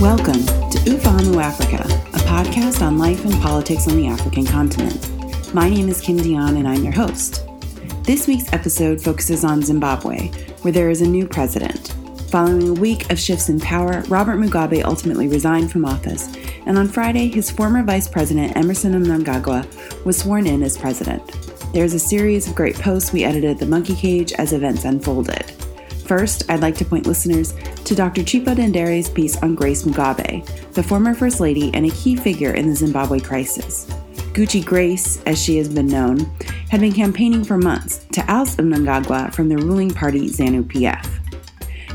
Welcome to Ufahamu Africa, a podcast on life and politics on the African continent. My name is Kim Dionne and I'm your host. This week's episode focuses on Zimbabwe, where there is a new president. Following a week of shifts in power, Robert Mugabe ultimately resigned from office, and on Friday, his former vice president, Emmerson Mnangagwa, was sworn in as president. There's a series of great posts we edited at the Monkey Cage as events unfolded. First, I'd like to point listeners to Dr. Chipo Dendere's piece on Grace Mugabe, the former First Lady and a key figure in the Zimbabwe crisis. Gucci Grace, as she has been known, had been campaigning for months to oust Mnangagwa from the ruling party ZANU PF.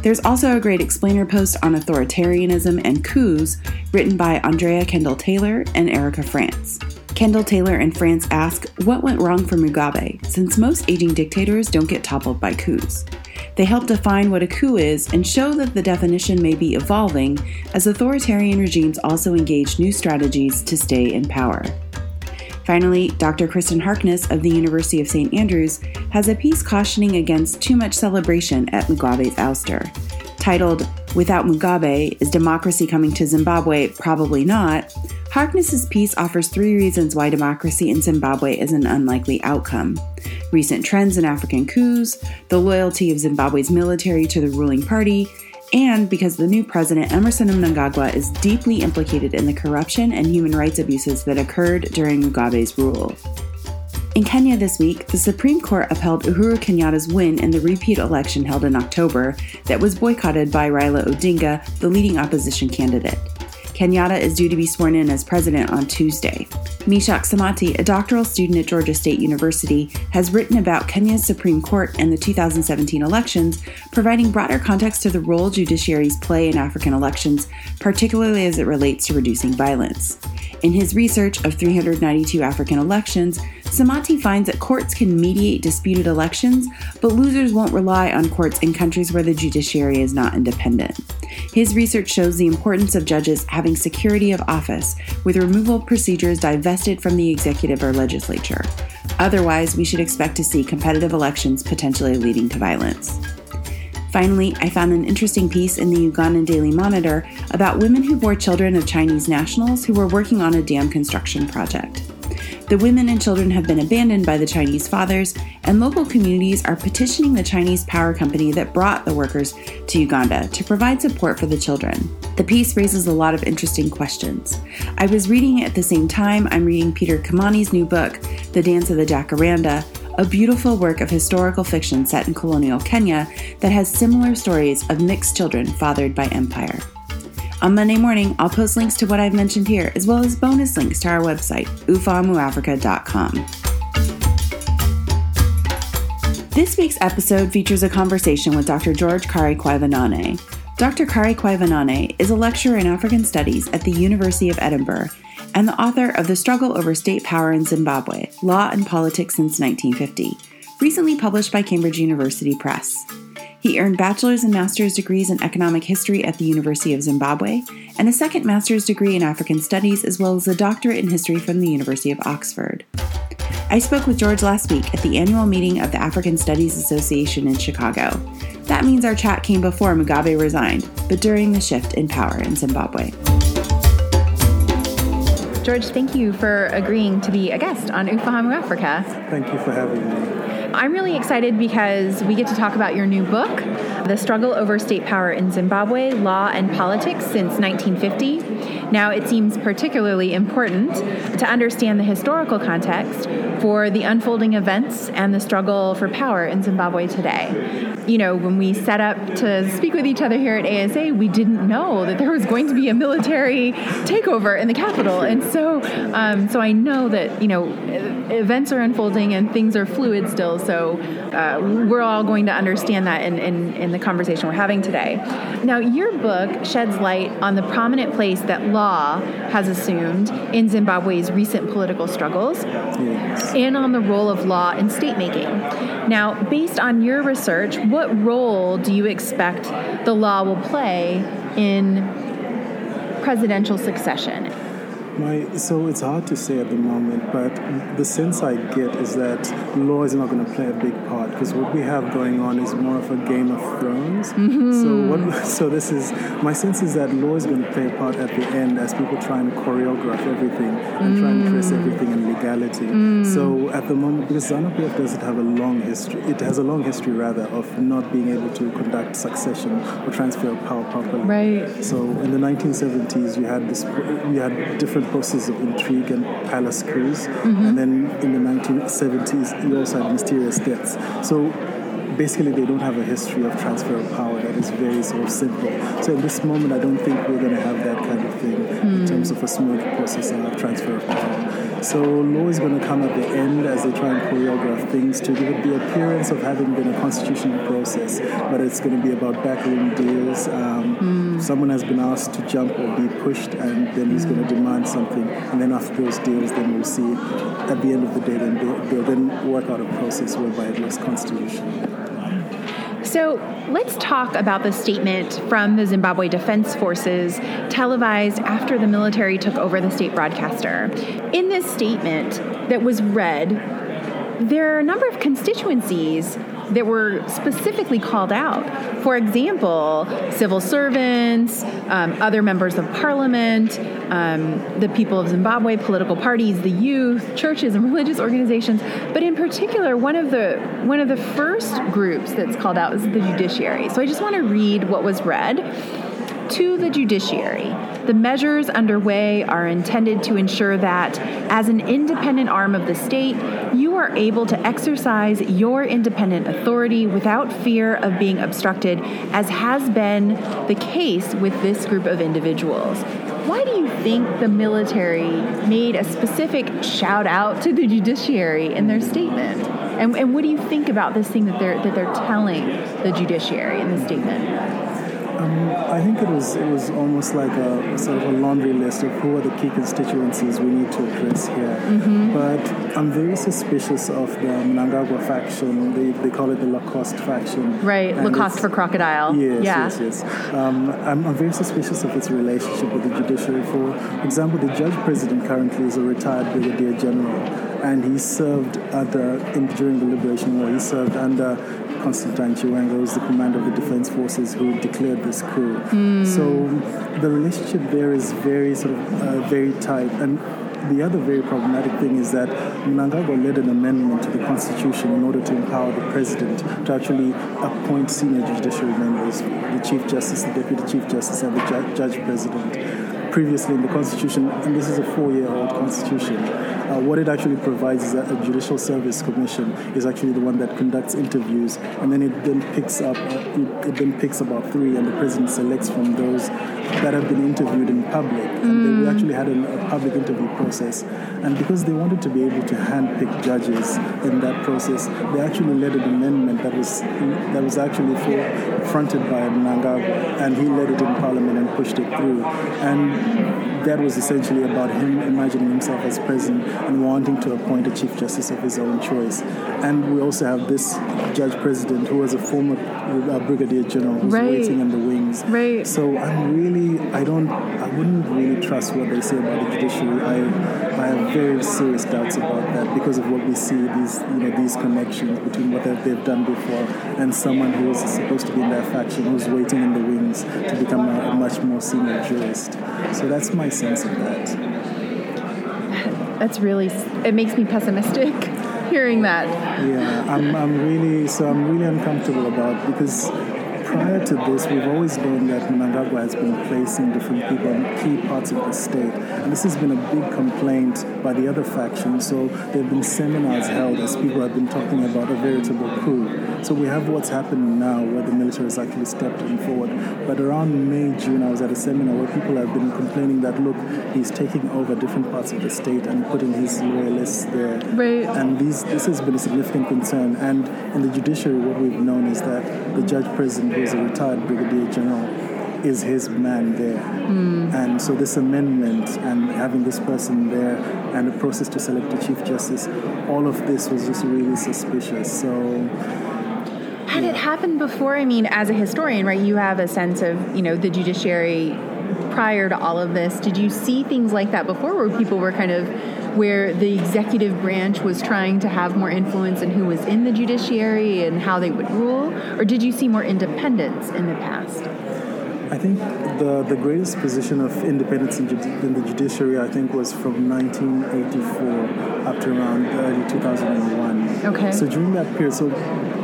There's also a great explainer post on authoritarianism and coups written by Andrea Kendall Taylor and Erica Frantz. Kendall Taylor and Frantz ask what went wrong for Mugabe, since most aging dictators don't get toppled by coups. They help define what a coup is and show that the definition may be evolving as authoritarian regimes also engage new strategies to stay in power. Finally, Dr. Kristen Harkness of the University of St. Andrews has a piece cautioning against too much celebration at Mugabe's ouster. Titled, Without Mugabe, Is Democracy Coming to Zimbabwe? Probably Not, Harkness's piece offers three reasons why democracy in Zimbabwe is an unlikely outcome recent trends in African coups, the loyalty of Zimbabwe's military to the ruling party, and because the new president, Emmerson Mnangagwa, is deeply implicated in the corruption and human rights abuses that occurred during Mugabe's rule. In Kenya this week, the Supreme Court upheld Uhuru Kenyatta's win in the repeat election held in October that was boycotted by Raila Odinga, the leading opposition candidate. Kenyatta is due to be sworn in as president on Tuesday. Mishak Samati, a doctoral student at Georgia State University, has written about Kenya's Supreme Court and the 2017 elections, providing broader context to the role judiciaries play in African elections, particularly as it relates to reducing violence. In his research of 392 African elections, Samati finds that courts can mediate disputed elections, but losers won't rely on courts in countries where the judiciary is not independent. His research shows the importance of judges having security of office, with removal procedures divested from the executive or legislature. Otherwise, we should expect to see competitive elections potentially leading to violence. Finally, I found an interesting piece in the Ugandan Daily Monitor about women who bore children of Chinese nationals who were working on a dam construction project. The women and children have been abandoned by the Chinese fathers, and local communities are petitioning the Chinese power company that brought the workers to Uganda to provide support for the children. The piece raises a lot of interesting questions. I was reading it at the same time I'm reading Peter Kimani's new book, The Dance of the Jakaranda, a beautiful work of historical fiction set in colonial Kenya that has similar stories of mixed children fathered by empire. On Monday morning, I'll post links to what I've mentioned here, as well as bonus links to our website, ufahamuafrica.com. This week's episode features a conversation with Dr. George Karekwaivanane. Dr. Karekwaivanane is a lecturer in African Studies at the University of Edinburgh and the author of The Struggle Over State Power in Zimbabwe Law and Politics Since 1950, recently published by Cambridge University Press. He earned bachelor's and master's degrees in economic history at the University of Zimbabwe and a second master's degree in African studies, as well as a doctorate in history from the University of Oxford. I spoke with George last week at the annual meeting of the African Studies Association in Chicago. That means our chat came before Mugabe resigned, but during the shift in power in Zimbabwe. George, thank you for agreeing to be a guest on Ufahamu Africa. Thank you for having me. I'm really excited because we get to talk about your new book, The Struggle Over State Power in Zimbabwe Law and Politics Since 1950. Now, it seems particularly important to understand the historical context for the unfolding events and the struggle for power in Zimbabwe today. You know, when we set up to speak with each other here at ASA, we didn't know that there was going to be a military takeover in the capital, and so, um, so I know that you know events are unfolding and things are fluid still. So uh, we're all going to understand that in, in, in the conversation we're having today. Now, your book sheds light on the prominent place that law has assumed in Zimbabwe's recent political struggles yes. and on the role of law in state making. Now, based on your research, what role do you expect the law will play in presidential succession? My so it's hard to say at the moment, but the sense I get is that law is not going to play a big part because what we have going on is more of a Game of Thrones. Mm-hmm. So what? So this is my sense is that law is going to play a part at the end as people try and choreograph everything and mm. try and press everything in legality. Mm. So at the moment, because ZANU PF doesn't have a long history, it has a long history rather of not being able to conduct succession or transfer of power properly. Right. So in the 1970s, you had this, you had different process of intrigue and palace coups. Mm-hmm. And then in the 1970s, you also had mysterious deaths. So basically they don't have a history of transfer of power that is very sort of simple. So in this moment, I don't think we're going to have that kind of thing mm. in hmm. terms of a smooth process of transfer of power. So law is going to come at the end as they try and choreograph things to give it the appearance of having been a constitutional process, but it's going to be about backroom deals. Um, mm. Someone has been asked to jump or be pushed, and then he's going to demand something, and then after those deals, then we'll see at the end of the day, then they'll, they'll then work out a process whereby it looks constitutional. So let's talk about the statement from the Zimbabwe Defense Forces televised after the military took over the state broadcaster. In this statement that was read, there are a number of constituencies that were specifically called out. For example, civil servants, um, other members of parliament, um, the people of Zimbabwe, political parties, the youth, churches, and religious organizations. But in particular, one of the one of the first groups that's called out is the judiciary. So I just want to read what was read to the judiciary. The measures underway are intended to ensure that, as an independent arm of the state, you are able to exercise your independent authority without fear of being obstructed, as has been the case with this group of individuals. Why do you think the military made a specific shout out to the judiciary in their statement? And, and what do you think about this thing that they're that they're telling the judiciary in the statement? Um, I think it was it was almost like a sort of a laundry list of who are the key constituencies we need to address here. Mm-hmm. But I'm very suspicious of the Mnangagwa faction. They, they call it the Lacoste faction. Right, Lacoste for crocodile. Yes, yeah. yes, yes. Um, I'm, I'm, very suspicious of its relationship with the judiciary. For example, the judge president currently is a retired brigadier general, and he served under in, during the Liberation War. He served under Constantine Chiwenga, who was the commander of the defense forces who declared this coup. Mm. So the relationship there is very sort of uh, very tight. And the other very problematic thing is that Mnangagwa led an amendment to the constitution in order to empower the president to actually appoint senior judiciary members, the chief justice, the deputy chief justice, and the ju- judge president. Previously in the constitution, and this is a four-year-old constitution, uh, what it actually provides is that a judicial service commission is actually the one that conducts interviews, and then it then picks up uh, it, it, then picks about three, and the president selects from those that have been interviewed in public. And mm. we actually had a, a, public interview process, and because they wanted to be able to handpick judges in that process, they actually led an amendment that was that was actually for, fronted by Mnangagwa, and he led it in parliament and pushed it through, and that was essentially about him imagining himself as president and wanting to appoint a Chief Justice of his own choice. And we also have this Judge President who was a former uh, Brigadier General who's right. waiting in the wings. Right. So I'm really, I don't, I wouldn't really trust what they say about the judiciary. I, I have very serious doubts about that because of what we see, these, you know, these connections between what they've done before and someone who is supposed to be in their faction who's waiting in the wings to become a, a much more senior jurist. So that's my sense of that that's really it makes me pessimistic hearing that. Yeah, I'm, I'm really so I'm really uncomfortable about because prior to this, we've always known that Mnangagwa has been placing different people in key parts of the state. And this has been a big complaint by the other factions. So there have been seminars held as people have been talking about a veritable coup. So we have what's happening now where the military has actually stepped in forward. But around May, June, I was at a seminar where people have been complaining that, look, he's taking over different parts of the state and putting his loyalists there. Right. And these, this has been a significant concern. And in the judiciary, what we've known is that the judge president is a retired brigadier general is his man there. Mm. And so this amendment and having this person there and the process to select the Chief Justice, all of this was just really suspicious. So had yeah. it happened before? I mean, as a historian, right, you have a sense of, you know, the judiciary prior to all of this, did you see things like that before where people were kind of where the executive branch was trying to have more influence in who was in the judiciary and how they would rule? Or did you see more independence in the past? I think the, the greatest position of independence in, in, the judiciary, I think, was from 1984 up to around early 2001. Okay. So during that period, so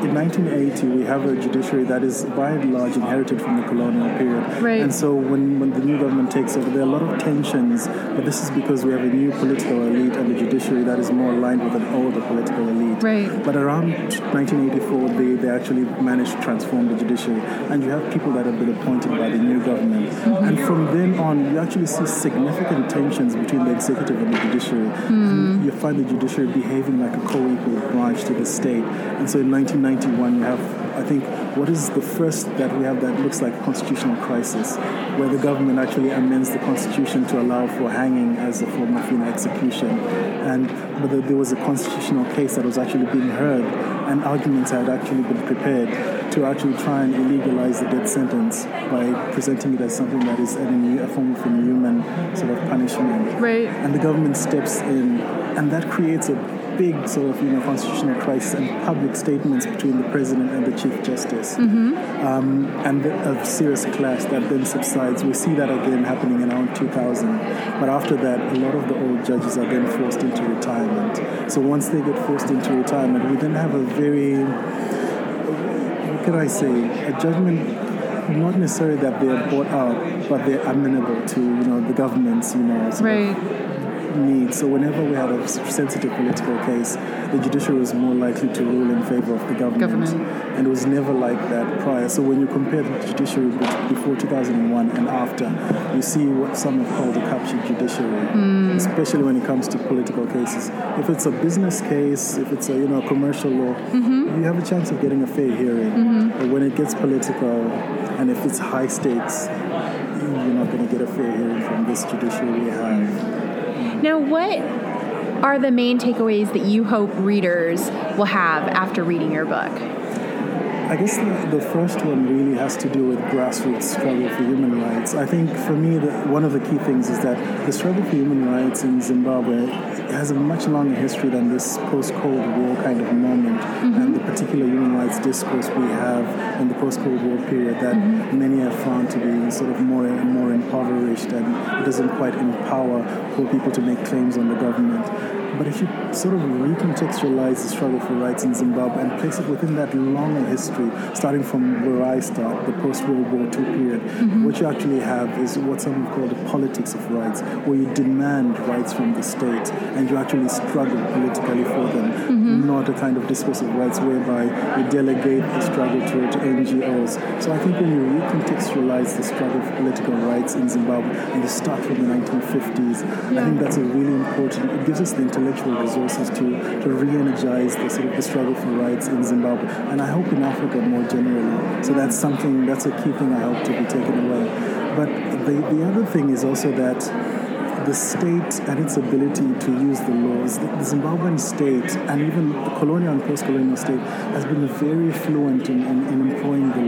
in 1980, we have a judiciary that is by and large inherited from the colonial period. Right. And so when, when the new government takes over, there are a lot of tensions, but this is because we have a new political elite and a judiciary that is more aligned with an older political elite. Right. But around 1984, they, they actually managed to transform the judiciary. And you have people that have been appointed by the new government. Mm-hmm. And from then on, you actually see significant tensions between the executive and the judiciary. Mm. you find the judiciary behaving like a co-equal branch to the state. And so in 1991, you have, I think, what is the first that we have that looks like a constitutional crisis, where the government actually amends the constitution to allow for hanging as a form of you know, execution. And but there was a constitutional case that was actually being heard, and arguments had actually been prepared to actually try and illegalize the death sentence by presenting it as something that is a form of inhuman sort of punishment. Right. And the government steps in, and that creates a big sort of you know constitutional crisis and public statements between the president and the chief justice, mm-hmm. um, and a serious clash that then subsides. We see that again happening around 2000, but after that, a lot of the old judges are then forced into retirement. So once they get forced into retirement, we then have a very what can I say, a judgment not necessarily that they're bought out, but they're amenable to you know the government's you know right needs. So whenever we had a sensitive political case, the judiciary was more likely to rule in favor of the government. government. And it was never like that prior. So when you compare the judiciary before 2001 and after, you see what some have called the captured judiciary, mm. especially when it comes to political cases. If it's a business case, if it's a you know commercial law, mm-hmm. you have a chance of getting a fair hearing. Mm-hmm. But when it gets political, and if it's high stakes, you're not going to get a fair hearing from this judiciary we have. Now, what are the main takeaways that you hope readers will have after reading your book? I guess the, the, first one really has to do with grassroots struggle for human rights. I think for me, the, one of the key things is that the struggle for human rights in Zimbabwe has a much longer history than this post-Cold War kind of moment mm-hmm. and the particular human rights discourse we have in the post-Cold War period that mm-hmm. many have found to be sort of more and more impoverished and it doesn't quite empower poor people to make claims on the government. But if you sort of recontextualize the struggle for rights in Zimbabwe and place it within that longer history, starting from where I start, the post World War II period, mm-hmm. what you actually have is what some call the politics of rights, where you demand rights from the state and you actually struggle politically for them, mm-hmm. not a kind of discourse of rights whereby you delegate the struggle to, to NGOs. So I think when you recontextualize the struggle for political rights in Zimbabwe and you start from the 1950s, yeah. I think that's a really important, it gives us the intellectual resources to, to re-energize the sort of the struggle for rights in Zimbabwe, and I hope in Africa more generally. So that's something that's a key thing I hope to be taken away. But the, the other thing is also that the state and its ability to use the laws. The, Zimbabwean state and even the colonial and post-colonial state has been very fluent in, in, in, employing the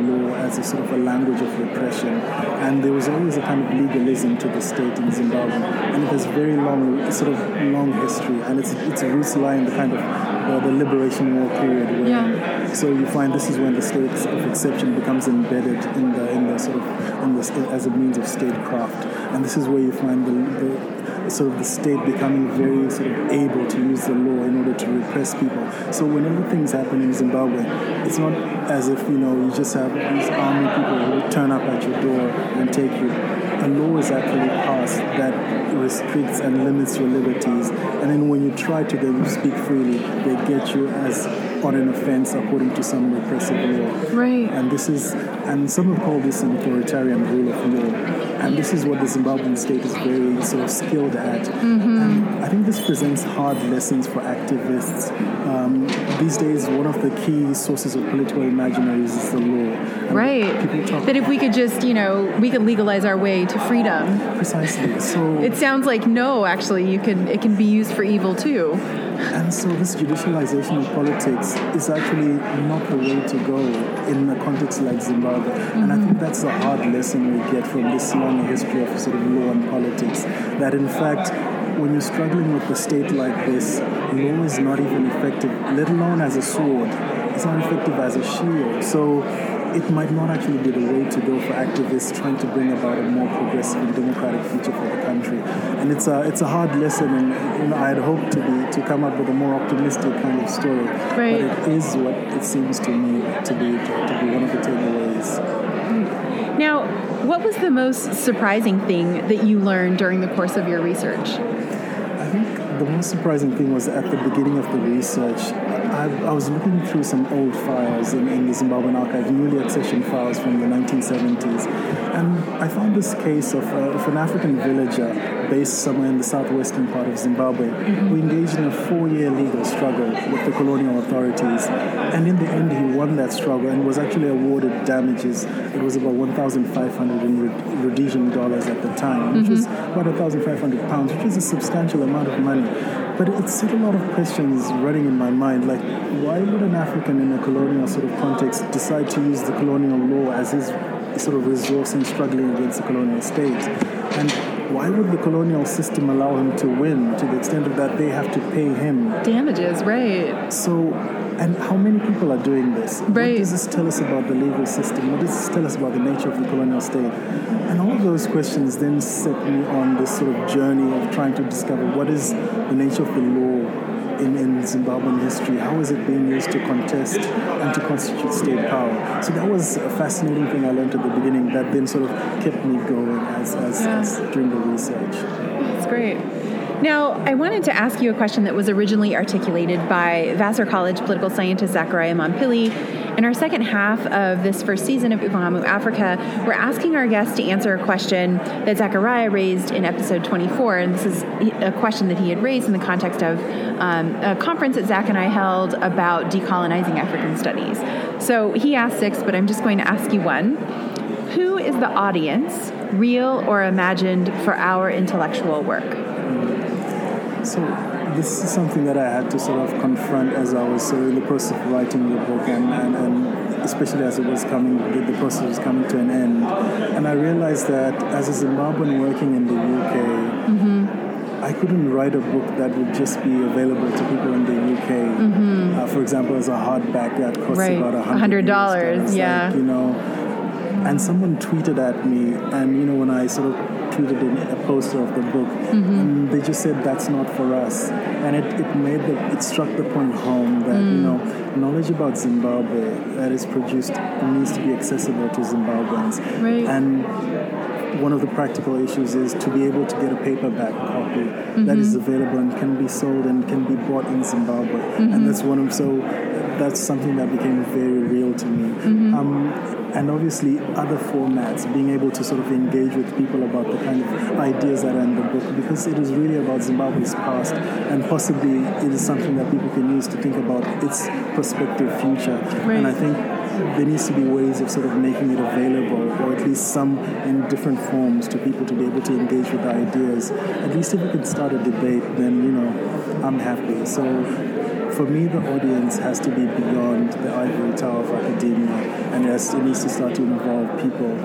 a sort of a language of repression. And there was always a kind of legalism to the state in Zimbabwe. And it has very long, sort of long history. And its, its roots lie in the kind of uh, the liberation war period. Where, yeah. So you find this is when the state of exception becomes embedded in the, in the sort of, in the, as a means of statecraft. And this is where you find the, the sort of the state becoming very sort of able to use the law in order to repress people. So whenever things happen in Zimbabwe, it's not as if you know you just have these army people who turn up at your door and take you. A law is actually passed that restricts and limits your liberties, and then when you try to then speak freely, they get you as on an offense according to some repressive law. Right. And this is, and some have called this an authoritarian rule of law. And this is what the Zimbabwean state is very sort of skilled at. Mm-hmm. And I think this presents hard lessons for activists. Um, these days, one of the key sources of political imaginaries is the law. And right. That if we could just, you know, we could legalize our way to freedom. Precisely. So it sounds like no, actually, you can. It can be used for evil too. And so this judicialization of politics is actually not the way to go in a context like Zimbabwe. Mm-hmm. And I think that's the hard lesson we get from this long history of sort of law and politics. That in fact, when you're struggling with a state like this, law is not even effective, let alone as a sword. It's not effective as a shield. So it might not actually be the way to go for activists trying to bring about a more progressive and democratic future for the country. And it's a it's a hard lesson, and you know I had hoped to be to come up with a more optimistic kind of story. Right. But it is what it seems to me to be to, to be one of the takeaways. Now, what was the most surprising thing that you learned during the course of your research? I think the most surprising thing was at the beginning of the research, I, I was looking through some old files in, in the Zimbabwean archive, newly accessioned files from the 1970s, and I found this case of, uh, of an African villager based somewhere in the southwestern part of Zimbabwe who engaged in a four-year legal struggle with the colonial authorities, and in the end he won that struggle and was actually awarded damages. It was about 1,500 Rhodesian dollars at the time, which mm-hmm. was about 1,500 pounds, which is a substantial amount of money. But it set a lot of questions running in my mind, like why would an African in a colonial sort of context decide to use the colonial law as his sort of resource in struggling against the colonial state? And why would the colonial system allow him to win to the extent of that they have to pay him damages, right? So and how many people are doing this? Right. What does this tell us about the legal system? What does this tell us about the nature of the colonial state? And all of those questions then set me on this sort of journey of trying to discover what is the nature of the law in, in Zimbabwean history? How is it being used to contest and to constitute state power? So that was a fascinating thing I learned at the beginning that then sort of kept me going as, as, yeah. as during the research. That's great. Now, I wanted to ask you a question that was originally articulated by Vassar College political scientist Zachariah Mampilly. In our second half of this first season of Ufahamu Africa, we're asking our guests to answer a question that Zachariah raised in episode 24. And this is a question that he had raised in the context of um, a conference that Zach and I held about decolonizing African studies. So he asked six, but I'm just going to ask you one. Who is the audience, real or imagined, for our intellectual work? So this is something that I had to sort of confront as I was in the process of writing the book, and, and, and especially as it was coming, the, the, process was coming to an end. And I realized that as a Zimbabwean working in the UK, mm-hmm. I couldn't write a book that would just be available to people in the UK. Mm-hmm. Uh, for example, as a hardback that costs right. about a hundred dollars. Yeah, like, you know. And someone tweeted at me, and you know when I sort of tweeted in a poster of the book, mm-hmm. they just said that's not for us, and it, it made the it struck the point home that mm. you know knowledge about Zimbabwe that is produced needs to be accessible to Zimbabweans, right. and one of the practical issues is to be able to get a paperback copy mm-hmm. that is available and can be sold and can be bought in Zimbabwe, mm-hmm. and that's one of so that's something that became very real to me. Mm-hmm. Um, and obviously other formats, being able to sort of engage with people about the kind of ideas that are in the book, because it is really about Zimbabwe's past, and possibly it is something that people can use to think about its prospective future. Right. And I think there needs to be ways of sort of making it available, or at least some in different forms, to people to be able to engage with the ideas. At least if we can start a debate, then you know, I'm happy. So for me, the audience has to be beyond the ivory tower of academia, and it, has, it needs to start to involve people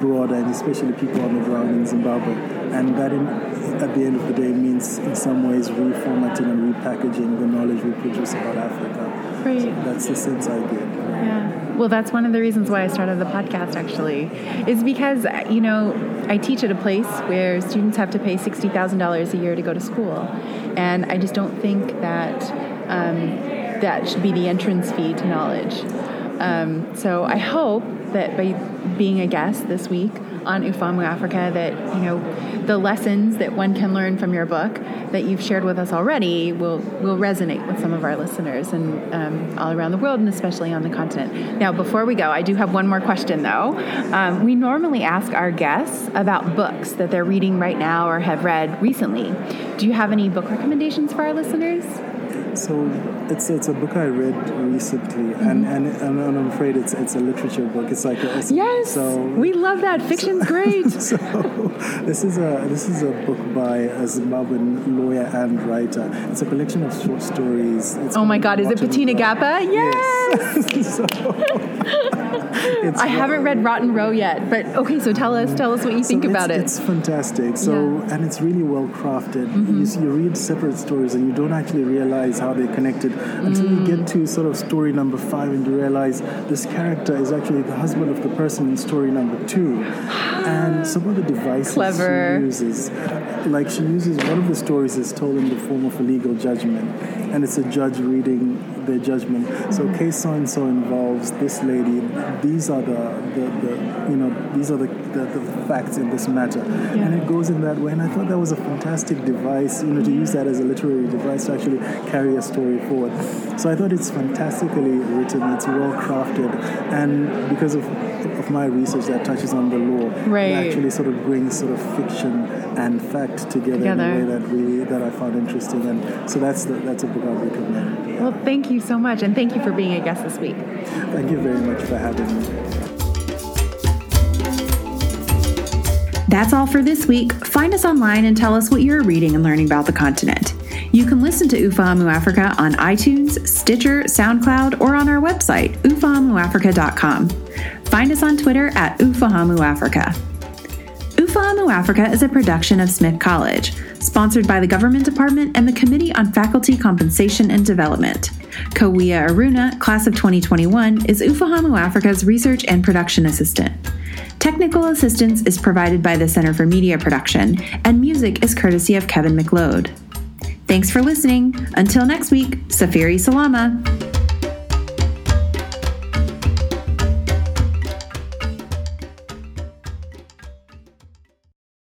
broader, and especially people on the ground in Zimbabwe. And that, in, at the end of the day, means in some ways reformatting and repackaging the knowledge we produce about Africa. Right. So that's the sense I get. Yeah. Well, that's one of the reasons why I started the podcast, actually, is because, you know, I teach at a place where students have to pay $60,000 a year to go to school. And I just don't think that um, that should be the entrance fee to knowledge. Um, so I hope that by being a guest this week on Ufahamu Africa, that you know the lessons that one can learn from your book that you've shared with us already will will resonate with some of our listeners and um, all around the world, and especially on the continent. Now, before we go, I do have one more question though. Um, we normally ask our guests about books that they're reading right now or have read recently. Do you have any book recommendations for our listeners? So it's it's a book I read recently, mm-hmm. and, and, and I'm afraid it's it's a literature book. It's like a, it's, yes, so we love that. Fiction's so, great. so this is a this is a book by a Zimbabwean lawyer and writer. It's a collection of short stories. It's oh my God! Is it Petina Gappah? Yes. yes. so, I haven't read Rotten Row yet, but okay. So tell us, tell us what you so think about it. It's fantastic. So yeah. and it's really well crafted. Mm-hmm. You, you, read separate stories and you don't actually realize how they're connected until mm. you get to sort of story number five and you realize this character is actually the husband of the person in story number two. And some of the devices Clever. she uses, like she uses one of the stories is told in the form of a legal judgment, and it's a judge reading their judgment. So mm-hmm. case so and so involves this lady. These are the, the, the you know these are the, the, the facts in this matter, yeah. and it goes in that way. And I thought that was a fantastic device, you know, to use that as a literary device to actually carry a story forward. So I thought it's fantastically written. It's well crafted, and because of of my research that touches on the law, right. it actually sort of brings sort of fiction and fact together, together. in a way that we that I found interesting. And so that's the, that's a book I recommend. Yeah. Well, thank you so much, and thank you for being a guest this week. Thank you very much for having me. That's all for this week. Find us online and tell us what you're reading and learning about the continent. You can listen to Ufahamu Africa on iTunes, Stitcher, SoundCloud, or on our website, ufahamuafrica.com. Find us on Twitter at Ufahamu Africa. Ufahamu Africa is a production of Smith College, sponsored by the Government Department and the Committee on Faculty Compensation and Development. Kawia Aruna, class of 2021, is Ufahamu Africa's research and production assistant. Technical assistance is provided by the Center for Media Production, and music is courtesy of Kevin MacLeod. Thanks for listening. Until next week, Safiri Salama.